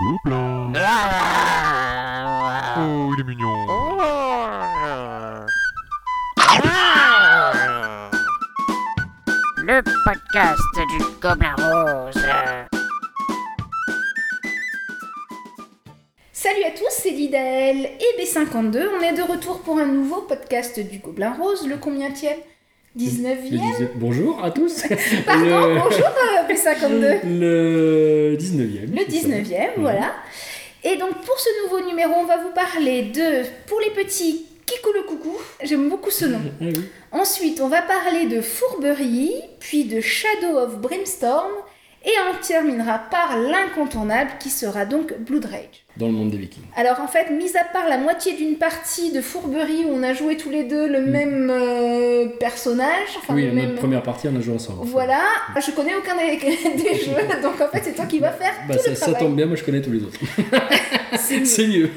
Gobelin. Oh, il est mignon. Le podcast du Gobelin Rose. Salut à tous, c'est Lidaël et B52. On est de retour pour un nouveau podcast du Gobelin Rose, le combienième 19e Le 19 Bonjour à tous. Pardon, Le- bonjour euh, B52. Le 19e. Le 19e, voilà. Et donc pour ce nouveau numéro, on va vous parler de, pour les petits, Kikou le coucou. J'aime beaucoup ce nom. Ah oui. Ensuite, on va parler de fourberie, puis de Shadow of Brimstorm, et on terminera par l'incontournable qui sera donc Blood Rage. Dans le monde des vikings. Alors en fait, mis à part la moitié d'une partie de fourberie où on a joué tous les deux le même euh, personnage, enfin oui, le notre même... première partie, on a joué ensemble. Voilà, je connais aucun des, des jeux, donc en fait c'est toi qui vas faire Bah, tout ça, le ça travail. tombe bien, moi je connais tous les autres. C'est mieux.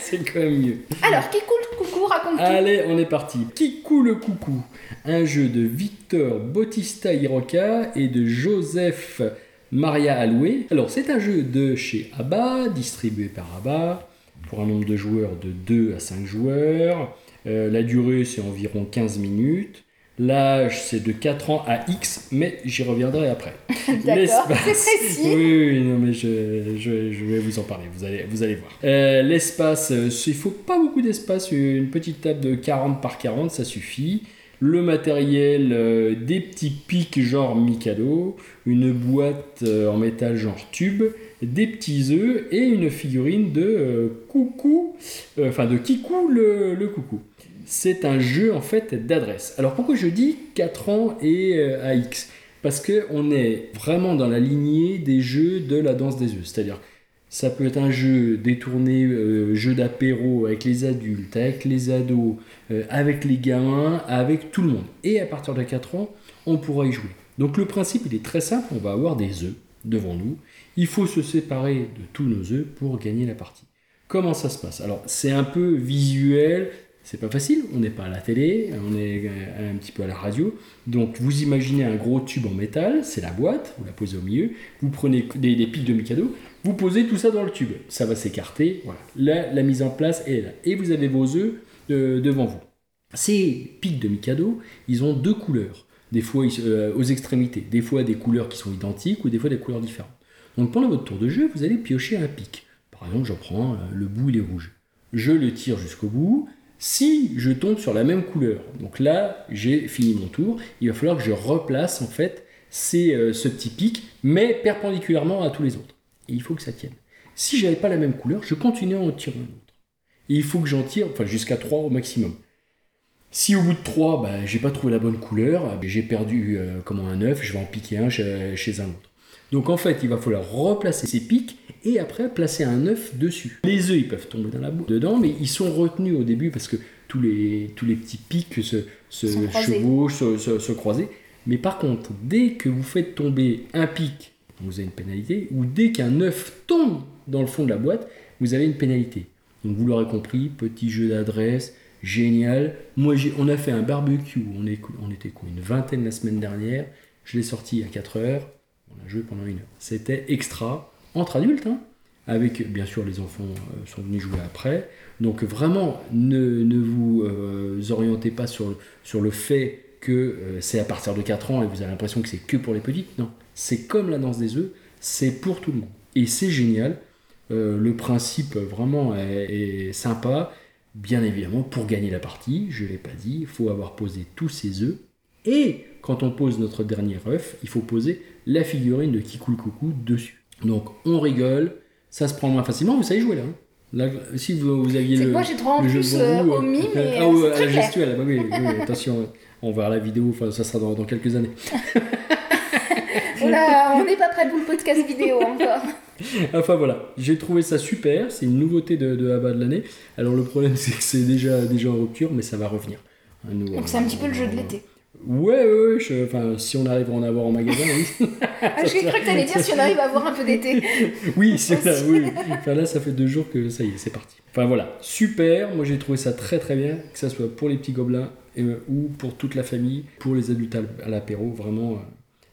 C'est quand même mieux. Alors, qui coule coucou, raconte. Allez, on est parti. Kikou le coucou? Un jeu de Victor Bautista Iroca et de Joseph Maria Aloué. Alors, c'est un jeu de chez ABBA, distribué par ABBA, pour un nombre de joueurs de 2 à 5 joueurs. Euh, la durée, c'est environ 15 minutes. L'âge, c'est de 4 ans à X, mais j'y reviendrai après. D'accord, L'espace- c'est précis. Oui, oui, non, mais je, je- je vais vous en parler, vous allez, vous allez voir. Euh, L'espace, euh, il faut pas beaucoup d'espace, une petite table de 40 par 40, ça suffit. Le matériel, euh, des petits pics genre Mikado, une boîte euh, en métal genre tube, des petits œufs et une figurine de euh, coucou, de Kikou le, le coucou. C'est un jeu en fait d'adresse. Alors pourquoi je dis 4 ans et AX Parce que on est vraiment dans la lignée des jeux de la danse des œufs. C'est-à-dire, ça peut être un jeu détourné, euh, jeu d'apéro avec les adultes, avec les ados, euh, avec les gamins, avec tout le monde. Et à partir de 4 ans, on pourra y jouer. Donc le principe, il est très simple. On va avoir des œufs devant nous. Il faut se séparer de tous nos œufs pour gagner la partie. Comment ça se passe? Alors, c'est un peu visuel. C'est pas facile, on n'est pas à la télé, on est euh, un petit peu à la radio. Donc vous imaginez un gros tube en métal, c'est la boîte, vous la posez au milieu, vous prenez des, des pics de Mikado, vous posez tout ça dans le tube. Ça va s'écarter, voilà. Là, la mise en place est là. Et vous avez vos œufs euh, devant vous. Ces pics de Mikado, ils ont deux couleurs. Des fois euh, aux extrémités, des fois des couleurs qui sont identiques ou des fois des couleurs différentes. Donc pendant votre tour de jeu, vous allez piocher un pic. Par exemple, j'en prends euh, le bout, il est rouge. Je le tire jusqu'au bout. Si je tombe sur la même couleur, donc là j'ai fini mon tour, il va falloir que je replace en fait euh, ce petit pic, mais perpendiculairement à tous les autres. Et il faut que ça tienne. Si j'avais pas la même couleur, je continue à en tirer un autre. Il faut que j'en tire, enfin jusqu'à 3 au maximum. Si au bout de 3, bah, j'ai pas trouvé la bonne couleur, bah, j'ai perdu euh, comment un œuf, je vais en piquer un chez un autre. Donc en fait, il va falloir replacer ces pics et après placer un œuf dessus. Les œufs, ils peuvent tomber dans la boue dedans, mais ils sont retenus au début parce que tous les, tous les petits pics se, se chevauchent, se, se- se croisent. Mais par contre, dès que vous faites tomber un pic, vous avez une pénalité, ou dès qu'un œuf tombe dans le fond de la boîte, vous avez une pénalité. Donc vous l'aurez compris, petit jeu d'adresse, génial. Moi, j'ai- on a fait un barbecue, on, est, on était quoi, une vingtaine la semaine dernière. Je l'ai sorti à 4 heures, on joué pendant une heure. C'était extra, entre adultes, hein, avec bien sûr les enfants euh, sont venus jouer après. Donc vraiment, ne, ne vous euh, orientez pas sur, sur le fait que euh, c'est à partir de 4 ans et vous avez l'impression que c'est que pour les petits. Non, c'est comme la danse des œufs, c'est pour tout le monde. Et c'est génial. Le principe vraiment est, est sympa. Bien évidemment, pour gagner la partie, je ne l'ai pas dit, il faut avoir posé tous ses œufs. Et quand on pose notre dernier œuf, il faut poser la figurine de Kikou le Coucou dessus. Donc on rigole, ça se prend moins facilement, vous savez jouer là. hein. Là, si vous, vous aviez le, moi j'ai trop en plus euh, au euh, mime, mais ah, euh, ouais, à la gestuelle, bah oui, oui, oui, attention, on verra la vidéo, enfin, ça sera dans, dans quelques années. On a- on n'est pas prêt pour le podcast vidéo encore. Enfin voilà, j'ai trouvé ça super, c'est une nouveauté de, de Abba de l'année. Alors le problème c'est que c'est déjà, déjà en rupture, mais ça va revenir. Nous, Donc euh, c'est un petit peu le jeu de l'été. Ouais, ouais, ouais, je- enfin, si on arrive à en avoir en magasin, oui. Ah, J'ai cru que t'allais dire si on arrive à avoir un peu d'été. oui, c'est là, oui. Enfin, là, ça fait deux jours que ça y est, c'est parti. Enfin voilà, super, moi j'ai trouvé ça très très bien, que ça soit pour les petits gobelins euh, ou pour toute la famille, pour les adultes à l'apéro, vraiment, euh,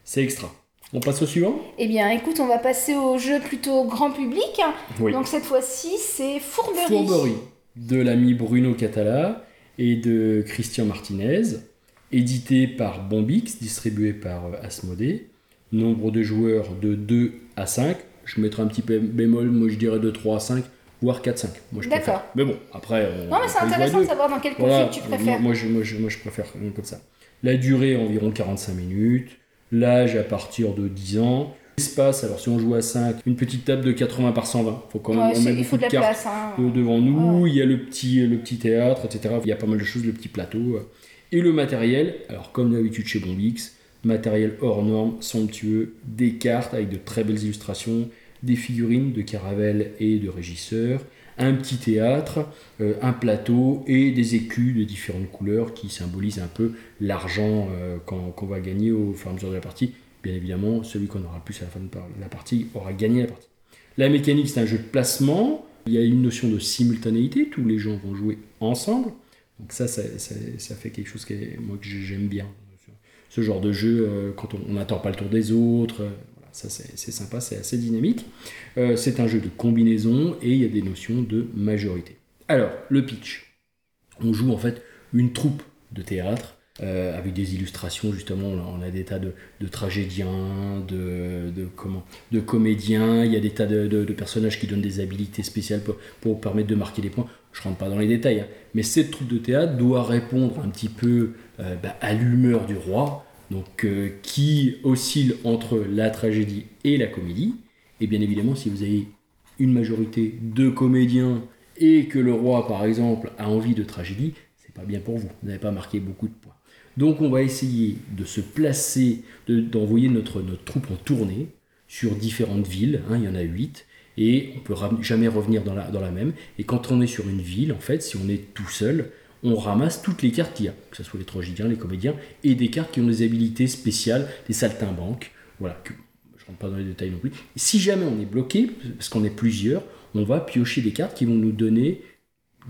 c'est extra. On passe au suivant? Eh bien, écoute, on va passer au jeu plutôt grand public. Oui. Donc cette fois-ci, c'est Fourberie. Fourberie de l'ami Bruno Catala et de Christian Martinez, édité par Bombix, distribué par euh, Asmodée. Nombre de joueurs de 2 à 5. Je mettrai un petit bé- bémol, moi je dirais de 3 à 5, voire 4-5. Moi je D'accord. préfère. Mais bon, après. on- Non, mais c'est à intéressant de savoir dans quel conflit Voilà, tu moi, préfères. moi, je, moi, je, moi, je préfère euh, comme ça. La durée environ 45 minutes. L'âge à partir de 10 ans. L'espace, alors si on joue à 5, une petite table de 80 par 120. Faut quand même Ouais, on met il faut de la place. hein. de- devant nous. Il y a le petit, le petit théâtre, etc. Il y a pas mal de choses, le petit plateau. Et le matériel, alors comme d'habitude chez Bombix, matériel hors norme, somptueux, des cartes avec de très belles illustrations, des figurines de Caravelle et de régisseurs, un petit théâtre, euh, un plateau et des écus de différentes couleurs qui symbolisent un peu l'argent euh, qu'on va gagner au fur et à mesure de la partie. Bien évidemment, celui qu'on aura le plus à la fin de la partie aura gagné la partie. La mécanique, c'est un jeu de placement. Il y a une notion de simultanéité. Tous les gens vont jouer ensemble. Donc ça, ça, ça- fait quelque chose que moi que j'aime bien. Ce genre de jeu, euh, quand on n'attend pas le tour des autres, euh, voilà, ça c'est c'est sympa, c'est assez dynamique. Euh, c'est un jeu de combinaison et il y a des notions de majorité. Alors, le pitch. On joue en fait une troupe de théâtre euh, avec des illustrations justement. On a, des tas de, tragédiens, de, comment, de comédiens. Il y a des tas de personnages qui donnent des habilités spéciales pour, pour permettre de marquer des points. Je rentre pas dans les détails, hein. mais cette troupe de théâtre doit répondre un petit peu euh, bah, à l'humeur du roi, donc euh, qui oscille entre la tragédie et la comédie. Et bien évidemment, si vous avez une majorité de comédiens et que le roi, par exemple, a envie de tragédie, c'est pas bien pour vous. Vous n'avez pas marqué beaucoup de points. Donc, on va essayer de se placer, de- d'envoyer notre, troupe en tournée sur différentes villes. hein, il y en a huit. Et on peut ram- jamais revenir dans la, même. Et quand on est sur une ville, en fait, si on est tout seul, on ramasse toutes les cartes qu'il y a, que ce soit les tragédiens, les comédiens, et des cartes qui ont des habilités spéciales, des saltimbanques. Voilà, que, je rentre pas dans les détails non plus. Si jamais on est bloqué, parce qu'on est plusieurs, on va piocher des cartes qui vont nous donner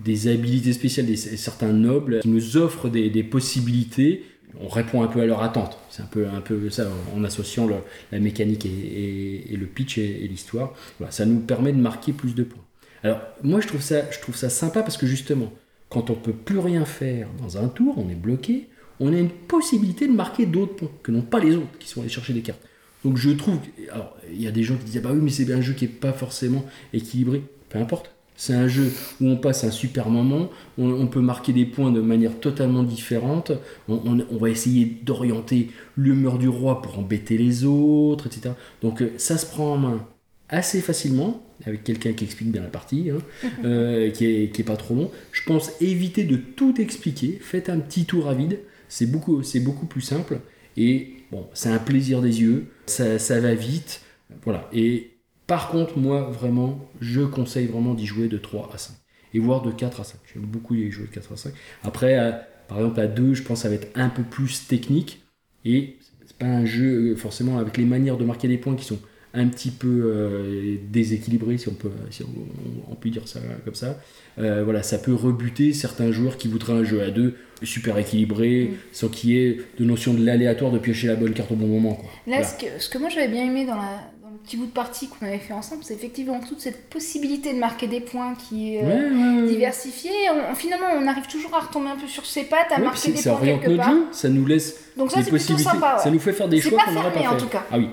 des habilités spéciales, des, certains nobles qui nous offrent des, possibilités. On répond un peu à leur attente. C'est un peu, un peu ça en associant la mécanique et, le pitch et, l'histoire. Ça nous permet de marquer plus de points. Alors moi je trouve ça, je trouve ça sympa parce que justement, quand on peut plus rien faire dans un tour, on est bloqué, on a une possibilité de marquer d'autres points que n'ont pas les autres qui sont allés chercher des cartes. Donc je trouve, alors il y a des gens qui disent ah bah oui mais c'est un jeu qui est pas forcément équilibré. Peu importe. C'est un jeu où on passe un super moment, on, on peut marquer des points de manière totalement différente, on, on- on va essayer d'orienter l'humeur du roi pour embêter les autres, etc. Donc euh, ça se prend en main assez facilement, avec quelqu'un qui explique bien la partie, hein, euh, qui, est, qui est pas trop long. Je pense éviter de tout expliquer, faites un petit tour à vide, c'est beaucoup, c'est beaucoup plus simple, et bon, c'est un plaisir des yeux, ça, ça va vite, voilà. Et par contre, moi, vraiment, je conseille vraiment d'y jouer de 3 à 5. Et voire de 4 à 5. J'aime beaucoup y jouer de 4 à 5. Après, à- par exemple, à 2, je pense que ça va être un peu plus technique. Et c'est pas un jeu, euh, forcément, avec les manières de marquer des points qui sont un petit peu euh, déséquilibrées, si on peut, si on, on peut dire ça comme ça. Euh, voilà, ça peut rebuter certains joueurs qui voudraient un jeu à 2 super équilibré, Mm. sans qu'il y ait de notion de l'aléatoire de piocher la bonne carte au bon moment. Quoi. Là, Voilà. ce, que, ce que moi j'avais bien aimé dans, la, petit bout de partie qu'on avait fait ensemble, c'est effectivement toute cette possibilité de marquer des points qui est euh, Ouais, ouais, ouais. diversifiée. On- finalement, on arrive toujours à retomber un peu sur ses pattes, à Ouais, marquer des ça points oriente quelque notre part. jeu, ça nous laisse Donc ça, des possibilités, sympa. ça nous fait faire des choix qu'on n'aurait pas fait. en tout cas. Ah oui,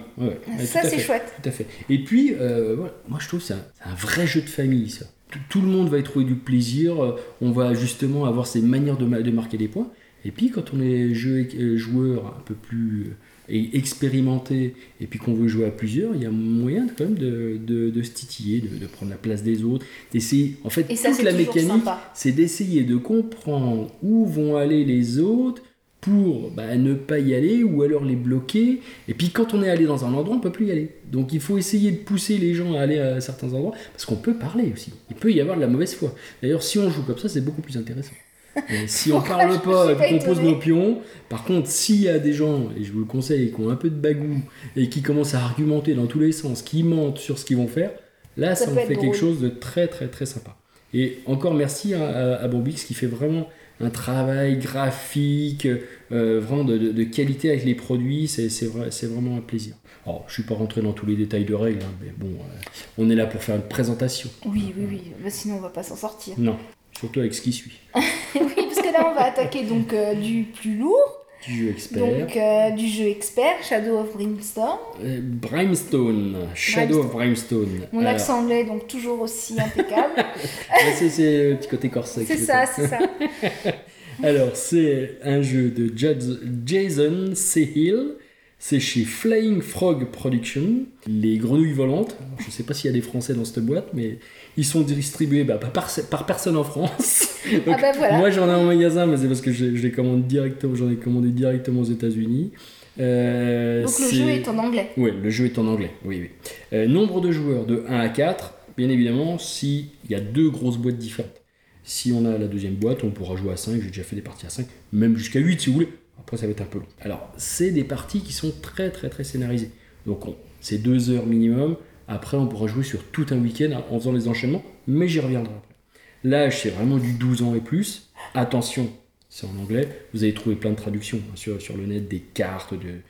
Ça, c'est chouette. Tout à fait. Et puis, euh, moi je trouve que c'est un, vrai jeu de famille, ça. Tout, tout le monde va y trouver du plaisir, euh, on va justement avoir ces manières de, de marquer des points. Et puis quand on est jeu, euh, joueur un peu plus et expérimenté, et puis qu'on veut jouer à plusieurs, il y a moyen quand même de, de, de se titiller, de, de prendre la place des autres, d'essayer. En fait, ça, toute la mécanique, c'est d'essayer de comprendre où vont aller les autres pour bah, ne pas y aller ou alors les bloquer. Et puis quand on est allé dans un endroit, on peut plus y aller. Donc il faut essayer de pousser les gens à aller à certains endroits parce qu'on peut parler aussi. Il peut y avoir de la mauvaise foi. D'ailleurs, si on joue comme ça, c'est beaucoup plus intéressant. Si on parle pas pas qu'on pose nos pions, par contre, s'il y a des gens, et je vous le conseille, qui ont un peu de bagou et qui commencent à argumenter dans tous les sens, qui mentent sur ce qu'ils vont faire, là, Ça ça, fait quelque drôle. chose de très très très sympa. Et encore merci à, à, à Bombix qui fait vraiment un travail graphique, euh, vraiment de, de- de qualité avec les produits, c'est c'est vrai, c'est vraiment un plaisir. Alors, je suis pas rentré dans tous les détails de règles, hein, mais bon, euh, on est là pour faire une présentation. Oui, oui, oui. Bah, sinon, on va pas s'en sortir. Non, surtout avec ce qui suit. oui, parce que là, on va attaquer donc euh, du plus lourd, Du jeu expert. donc euh, du jeu expert, Shadow of Brimstone. Euh, Brimstone, Shadow of Brimstone. Mon accent anglais, donc toujours aussi impeccable. c'est- le petit côté corset. c'est ça, c'est ça. Alors, c'est un jeu de Jason Cahill. C'est chez Flying Frog Production. Les grenouilles volantes. Alors, je ne sais pas s'il y a des Français dans cette boîte, mais ils sont distribués bah, par, par personne en France. Donc, Ah bah voilà. Moi, j'en ai en magasin, mais c'est parce que je, je les commande directement. J'en ai commandé directement aux États-Unis. Euh, Donc le jeu est en anglais. oui, le jeu est en anglais. Oui, oui. Euh, nombre de joueurs de 1 à 4, bien évidemment, s'il y a deux grosses boîtes différentes. Si on a la deuxième boîte, on pourra jouer à 5. J'ai déjà fait des parties à 5, même jusqu'à 8 si vous voulez. Après, ça va être un peu long. Alors, c'est des parties qui sont très, très, très scénarisées. Donc, on- c'est deux heures minimum. Après, on pourra jouer sur tout un week-end en faisant les enchaînements, mais j'y reviendrai après. L'âge, c'est vraiment du 12 ans et plus. Attention, c'est en anglais. Vous allez trouver plein de traductions hein, sur, sur le net, des cartes, de,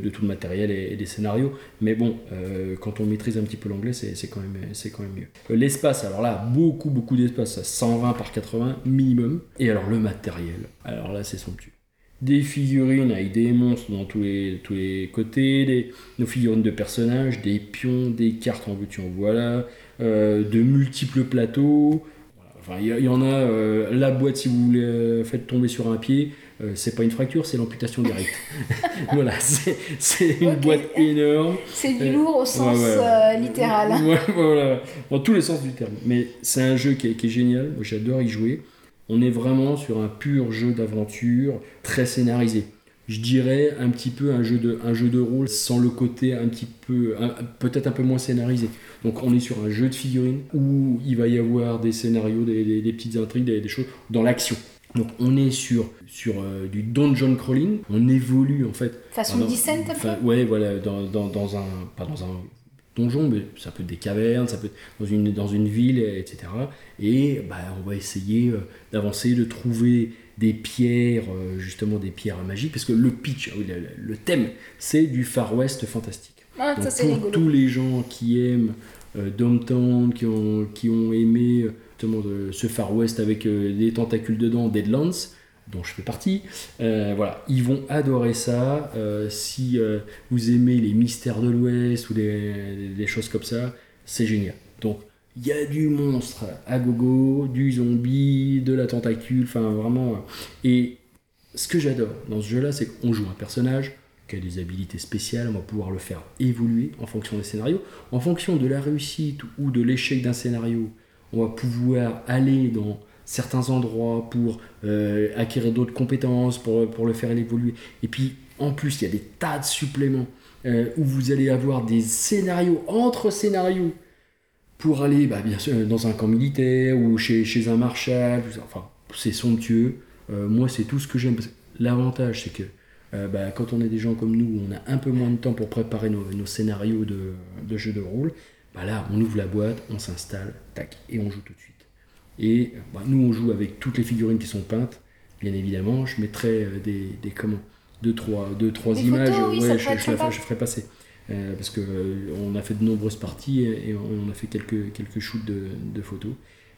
de, tout le matériel et, des scénarios. Mais bon, euh, quand on maîtrise un petit peu l'anglais, c'est quand, même- quand même mieux. Euh, L'espace, alors là, beaucoup, beaucoup d'espace, à 120 par 80 minimum. Et alors le matériel, alors là, c'est somptueux. Des figurines avec des monstres dans tous les, tous les côtés, des, nos figurines de personnages, des pions, des cartes en veux-tu en voilà, euh, de multiples plateaux. Enfin, il y, en a, euh, la boîte, si vous voulez euh, faites tomber sur un pied, c'est pas une fracture, c'est l'amputation directe. voilà, c'est une boîte énorme. C'est du lourd au sens ouais, ouais. littéral. Ouais, voilà, dans tous les sens du terme. Mais c'est un jeu qui est, qui est génial, moi j'adore y jouer. On est vraiment sur un pur jeu d'aventure, très scénarisé. Je dirais un petit peu un jeu de, un jeu de rôle sans le côté un petit peu, peut-être un peu moins scénarisé. Donc on est sur un jeu de figurines où il va y avoir des scénarios, des, des- des petites intrigues, des, des choses dans l'action. Donc on est sur, sur euh, du dungeon crawling, on évolue en fait Façon Descent, un peu? Ouais, voilà, dans, dans, dans un. Pas dans un donjon, mais ça peut être des cavernes, ça peut être dans une, dans une ville, etc. Et bah, on va essayer euh, d'avancer, de trouver des pierres, euh, justement des pierres magiques, parce que le pitch, ah le, le thème, c'est du Far West fantastique. Ah, Donc, ça pour rigolo. tous les gens qui aiment euh, Dometown, qui ont, qui ont aimé euh, justement de- ce Far West avec des tentacules dedans, Deadlands, dont je fais partie, euh, voilà, ils vont adorer ça. Euh, si euh, vous aimez les mystères de l'Ouest ou des, choses comme ça, c'est génial. Donc, il y a du monstre à gogo, du zombie, de la tentacule, enfin vraiment. Et ce que j'adore dans ce jeu-là, c'est qu'on joue un personnage qui a des habilités spéciales, on va pouvoir le faire évoluer en fonction des scénarios. En fonction de la réussite ou de l'échec d'un scénario, on va pouvoir aller dans certains endroits pour euh, acquérir d'autres compétences, pour, pour le faire évoluer. Et puis, en plus, il y a des tas de suppléments euh, où vous allez avoir des scénarios entre scénarios pour aller, bah, bien sûr, dans un camp militaire ou chez, chez un marshal. Enfin, c'est somptueux. Euh, moi, c'est tout ce que j'aime. L'avantage, c'est que bah, quand on est des gens comme nous, on a un peu moins de temps pour préparer nos, nos scénarios de, de jeux de rôle. Bah là, on ouvre la boîte, on s'installe, tac, et on joue tout de suite. Et bah, nous, on joue avec toutes les figurines qui sont peintes. Bien évidemment, je mettrai euh, des, des comment, deux trois, deux, trois Des images. photos, oui, ouais, je, je la ferai- je ferai passer. Euh, parce que euh, a fait de nombreuses parties et, on a fait quelques, quelques shoots de, de photos.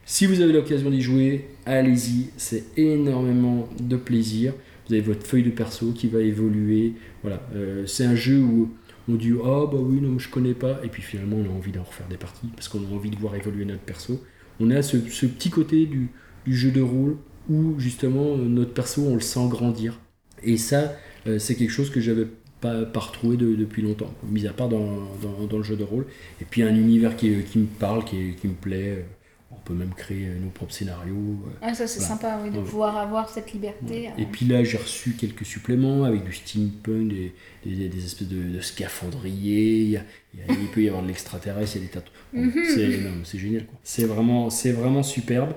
Si vous avez l'occasion d'y jouer, allez-y, c'est énormément de plaisir. Vous avez votre feuille de perso qui va évoluer. Voilà, euh, c'est un jeu où on dit ah bah oui non je connais pas et puis finalement on a envie d'en refaire des parties parce qu'on a envie de voir évoluer notre perso. On a ce, ce petit côté du, jeu de rôle où justement euh, notre perso on le sent grandir. Et ça euh, c'est quelque chose que j'avais pas, pas retrouvé de- depuis longtemps, mis à part dans, le jeu de rôle. Et puis un univers qui, qui me parle, qui me plaît. On peut même créer nos propres scénarios. euh, Ah, ça c'est Voilà. sympa oui, de Ouais. pouvoir avoir cette liberté. et puis là, j'ai reçu quelques suppléments avec du steampunk, des, des, des espèces de, de scaphandriers. Il, y a- il y a- il peut y avoir de l'extraterrestre, il y a des tas de... Mhm. C'est génial. C'est vraiment, superbe.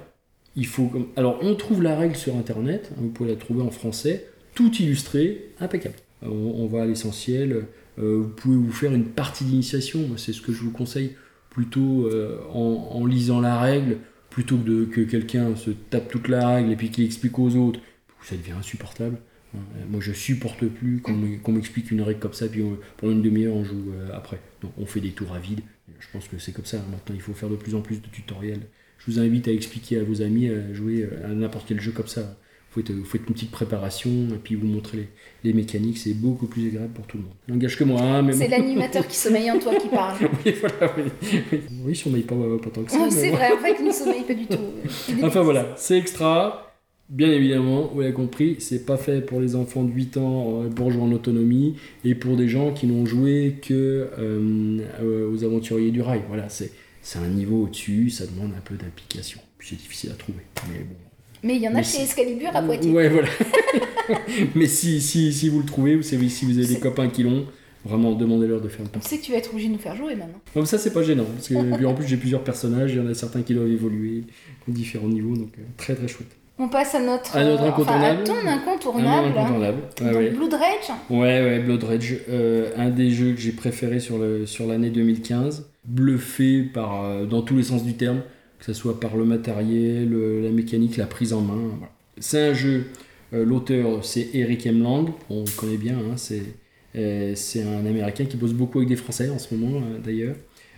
Il faut Alors, on trouve la règle sur Internet. hein, vous pouvez la trouver en français, tout illustré, impeccable. Euh, On, on va à l'essentiel. euh, vous pouvez vous faire une partie d'initiation. C'est ce que je vous conseille plutôt euh, en, lisant la règle plutôt que, que quelqu'un se tape toute la règle et puis qu'il explique aux autres, ça devient insupportable. Hein. Moi, je supporte plus qu'on me- qu'on m'explique une règle comme ça, puis pendant une demi-heure, on joue euh, après. Donc, on fait des tours à vide. Je pense que c'est comme ça. Maintenant, il faut faire de plus en plus de tutoriels. Je vous invite à expliquer à vos amis à jouer euh, à n'importe quel jeu comme ça. Vous faites, vous faites une petite préparation et puis vous montrez les, les mécaniques. C'est beaucoup plus agréable pour tout le monde. N'engage que moi, hein, C'est l'animateur qui sommeille en toi qui parle. oui, voilà, oui. Oui, oui sommeille pas, pas tant que ça. Oh, c'est vrai, en fait, il ne sommeille pas du tout. Enfin voilà, c'est extra. Bien évidemment, vous l'avez compris, c'est pas fait pour les enfants de 8 ans euh, pour jouer en autonomie et pour des gens qui n'ont joué que euh, euh, aux aventuriers du rail. Voilà, c'est un niveau au-dessus, ça demande un peu d'application. C'est difficile à trouver. Mais bon. Mais il y en a chez Excalibur à Poitiers. Ouais, voilà. Mais si, si, si vous le trouvez, ou si vous avez des copains qui l'ont, vraiment demandez-leur de faire le On partie. sait que tu vas être obligé de nous faire jouer maintenant. Ça, c'est pas gênant. Parce que, en plus, j'ai plusieurs personnages, il y en a certains qui doivent évoluer à différents niveaux, donc euh, très très chouette. On passe à notre, À notre euh, enfin, à incontournable. ton incontournable. incontournable. Ouais. Blood Rage. Ouais, ouais, Blood Rage, euh, un des jeux que j'ai préféré sur l'année 2015, bluffé par euh, dans tous les sens du terme, que ce soit par le matériel, le- la mécanique, la prise en main. voilà. C'est un jeu. euh, L'auteur c'est Eric M. Lang, on le connaît bien, hein, c'est euh, c'est un Américain qui bosse beaucoup avec des Français en ce moment euh, d'ailleurs.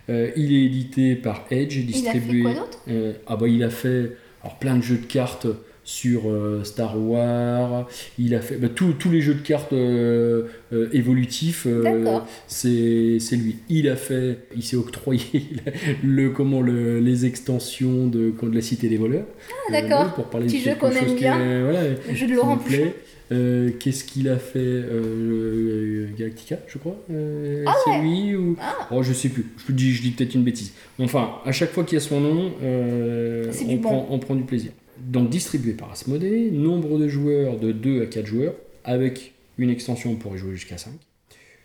Euh, il est édité par Edge, Il a fait distribué. quoi d'autre? Euh, ah bah il a fait alors, plein de jeux de cartes sur euh, Star Wars, il a fait bah, tous les jeux de cartes euh, euh, évolutifs, c'est lui. Il a fait, il s'est octroyé le, comment, le, les extensions de, de la Cité des voleurs. Ah, d'accord. Pour parler Petit de jeu qu'on aime bien. est- voilà, Le jeu de Laurent. Euh, Qu'est-ce qu'il a fait euh, Galactica, je crois. Ah c'est ouais. lui ou Ah. Oh, je sais plus. Je dis, je dis peut-être une bêtise. Enfin, à chaque fois qu'il y a son nom, on, du bon. prend, on prend du plaisir. Donc distribué par Asmodée, nombre de joueurs de 2 à 4 joueurs, avec une extension pour y jouer jusqu'à 5.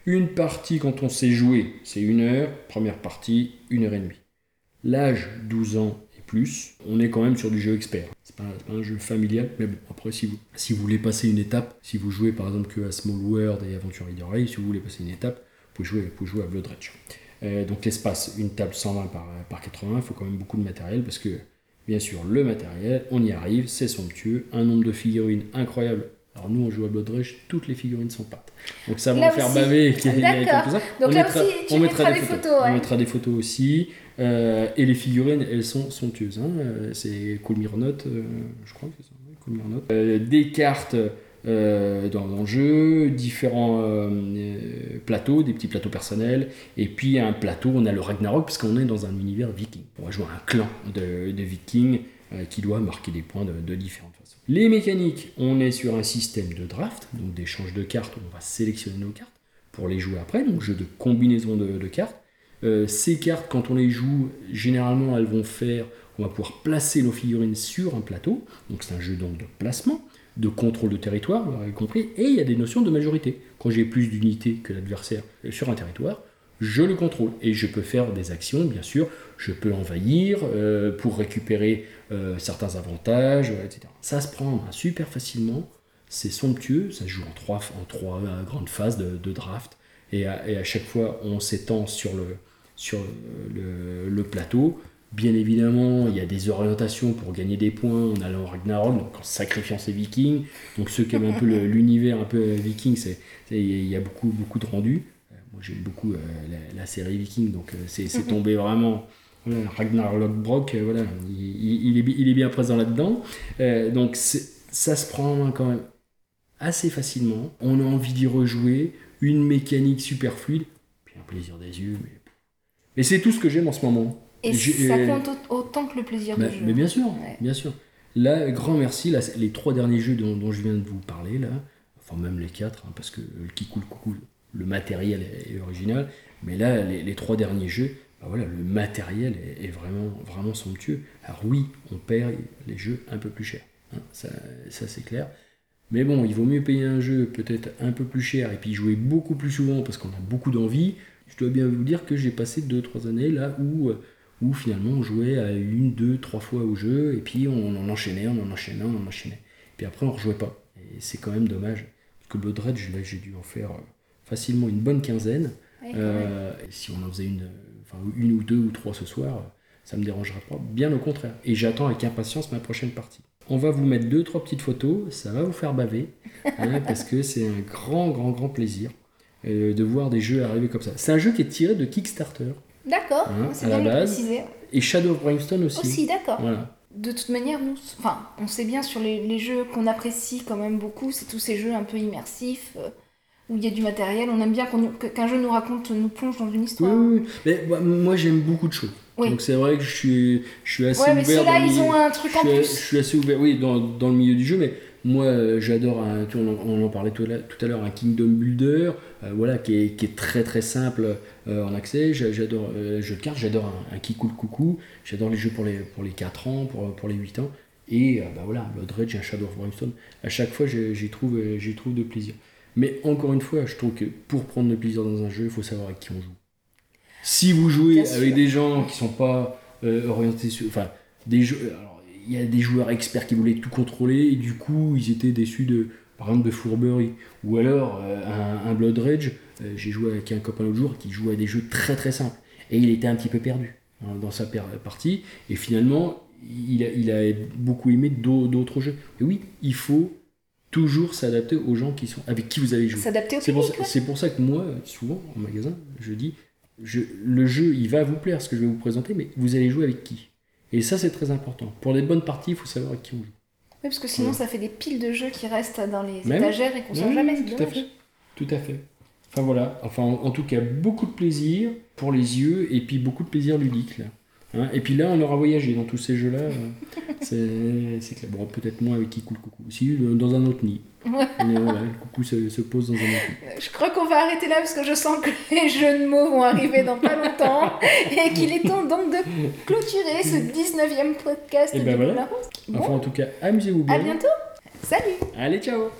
Une partie quand on sait jouer, c'est une heure. Première partie, une heure et demie. L'âge, 12 ans et plus, on est quand même sur du jeu expert. C'est pas, pas un jeu familial, mais bon, après, si vous, si vous voulez passer une étape, si vous jouez par exemple que à Small World et Aventurier d'Oreille, si vous voulez passer une étape, vous pouvez jouer, vous pouvez jouer à Blood Rage. Euh, donc l'espace, une table 120 par, par 80, il faut quand même beaucoup de matériel parce que, bien sûr, le matériel, on y arrive, c'est somptueux, un nombre de figurines incroyable. Alors nous, on joue à Blood Rage, toutes les figurines sont pattes. Donc ça va en faire baver. D'accord. Donc On là mettra- aussi, tu on mettra des photos, ouais. On mettra des photos aussi. Euh, et les figurines, elles sont somptueuses. hein. Euh, C'est Cool Mirnote, euh, je crois que c'est ça. oui, Cool Mirnote. Euh, des cartes euh, dans, le jeu, différents euh, plateaux, des petits plateaux personnels. Et puis un plateau, on a le Ragnarok, parce qu'on est dans un univers viking. On va jouer un clan de, vikings euh, qui doit marquer des points de, différentes façons. Les mécaniques, on est sur un système de draft, donc d'échange de cartes, on va sélectionner nos cartes pour les jouer après, donc jeu de combinaison de, de cartes. Ces cartes, quand on les joue, généralement, elles vont faire, on va pouvoir placer nos figurines sur un plateau, donc c'est un jeu donc de placement, de contrôle de territoire, vous l'aurez compris, et il y a des notions de majorité. Quand j'ai plus d'unités que l'adversaire sur un territoire, je le contrôle et je peux faire des actions, bien sûr. Je peux envahir euh, pour récupérer euh, certains avantages, euh, etc. Ça se prend super facilement. C'est somptueux. Ça se joue en trois, en trois euh, grandes phases de, de draft. Et à, chaque fois, on s'étend sur, le plateau. Bien évidemment, il y a des orientations pour gagner des points en allant au Ragnarok, donc en sacrifiant ses vikings. Donc ceux qui aiment un peu l'univers un peu euh, viking, c'est il y a beaucoup, beaucoup de rendus. Euh, Moi j'aime beaucoup euh, la, la série Viking, donc euh, c'est c'est tombé vraiment. Voilà, Ragnar Lothbrok, euh, voilà, il, est, il est bien présent là-dedans. Donc ça se prend en main quand même assez facilement. On a envie d'y rejouer, une mécanique super fluide, puis un plaisir des yeux. Mais, mais c'est tout ce que j'aime en ce moment. Et ça euh, compte au- autant que le plaisir mais, du jeu. mais bien sûr, Ouais. bien sûr. Là, grand merci. Là, les trois derniers jeux dont, dont je viens de vous parler, là, enfin même les quatre, hein, parce que le qui coule coucou, le matériel est, est original. Mais là, les, les trois derniers jeux, bah voilà, le matériel est, est vraiment, vraiment somptueux. Alors oui, on perd les jeux un peu plus chers, hein, ça, ça c'est clair. Mais bon, il vaut mieux payer un jeu peut-être un peu plus cher et puis jouer beaucoup plus souvent parce qu'on a beaucoup d'envie. Je dois bien vous dire que j'ai passé 2-3 années là où, euh, où finalement on jouait à une, deux, trois fois au jeu et puis on en enchaînait, on en enchaînait, on en enchaînait. Puis après on rejouait pas. Et c'est quand même dommage. Parce que Blood Rage, là j'ai dû en faire euh, facilement une bonne quinzaine. Ouais, Euh, et si on en faisait une, euh, enfin, une ou deux ou trois ce soir, Ça me dérangera pas, bien au contraire. Et j'attends avec impatience ma prochaine partie. On va vous mettre deux, trois petites photos, ça va vous faire baver, hein, parce que c'est un grand, grand, grand plaisir euh, de voir des jeux arriver comme ça. C'est un jeu qui est tiré de Kickstarter D'accord, Hein, c'est bien préciser. et Shadow of Brimstone aussi. Aussi, d'accord. Voilà. De toute manière, nous, enfin, on sait bien sur les, les jeux qu'on apprécie quand même beaucoup, c'est tous ces jeux un peu immersifs, euh, où il y a du matériel. On aime bien qu'un jeu nous raconte, nous plonge dans une histoire. oui, oui. Mais bah, moi j'aime beaucoup de choses. Oui. Donc c'est vrai que je suis, je suis assez Ouais, mais ouvert. ceux-là, ils ont un truc en plus. je suis assez ouvert, oui, dans, dans le milieu du jeu, mais moi euh, j'adore, on, en- parlait tout à l'heure- un Kingdom Builder, euh, voilà, qui est, qui est très très simple euh, en accès. J'a- J'adore les jeux de cartes, j'adore un, un Kikoul Coucou, j'adore les jeux pour les, pour les 4 ans, pour, pour les 8 ans. Et euh, bah voilà, un Blood un Shadow of Brimstone, à chaque fois j'y trouve, j'y trouve de plaisir. Mais encore une fois, je trouve que pour prendre le plaisir dans un jeu, il faut savoir avec qui on joue. Si vous jouez avec des gens qui sont pas orientés sur. Enfin, des jeux. Alors, il y a des joueurs experts qui voulaient tout contrôler et du coup, ils étaient déçus de. Par exemple, de fourberie. Ou alors, euh, un, un Blood Rage, euh, j'ai joué avec un copain l'autre jour qui jouait à des jeux très très simples. Et il était un petit peu perdu hein, dans sa partie. Et finalement, il a, il a beaucoup aimé d'au- d'autres jeux. Et oui, il faut toujours s'adapter aux gens qui sont, avec qui vous avez joué. S'adapter C'est pour, ça- ouais. c'est pour ça que moi, souvent, en magasin, je dis, je, le jeu, il va vous plaire, ce que je vais vous présenter, mais vous allez jouer avec qui? Et ça, c'est très important. Pour les bonnes parties, il faut savoir avec qui on joue. Oui, parce que sinon, Ouais. ça fait des piles de jeux qui restent dans les étagères et qu'on sort Oui, jamais. tout à fait. Tout à fait. Enfin voilà, enfin en, en tout cas beaucoup de plaisir pour les yeux et puis beaucoup de plaisir ludique là. Hein, et puis là on aura voyagé dans tous ces jeux-là. c'est clair. Bon peut-être moins avec qui coule coucou. Si euh, dans un autre nid. Ouais. Mais voilà, le coucou se, se pose dans un autre nid. Je crois qu'on va arrêter là parce que je sens que les jeux de mots vont arriver dans pas longtemps et qu'il est temps donc de clôturer ce 19e podcast Et de ben voilà. Gobelin Rose. Bon, Enfin en tout cas amusez-vous à bien. bientôt. Salut Allez ciao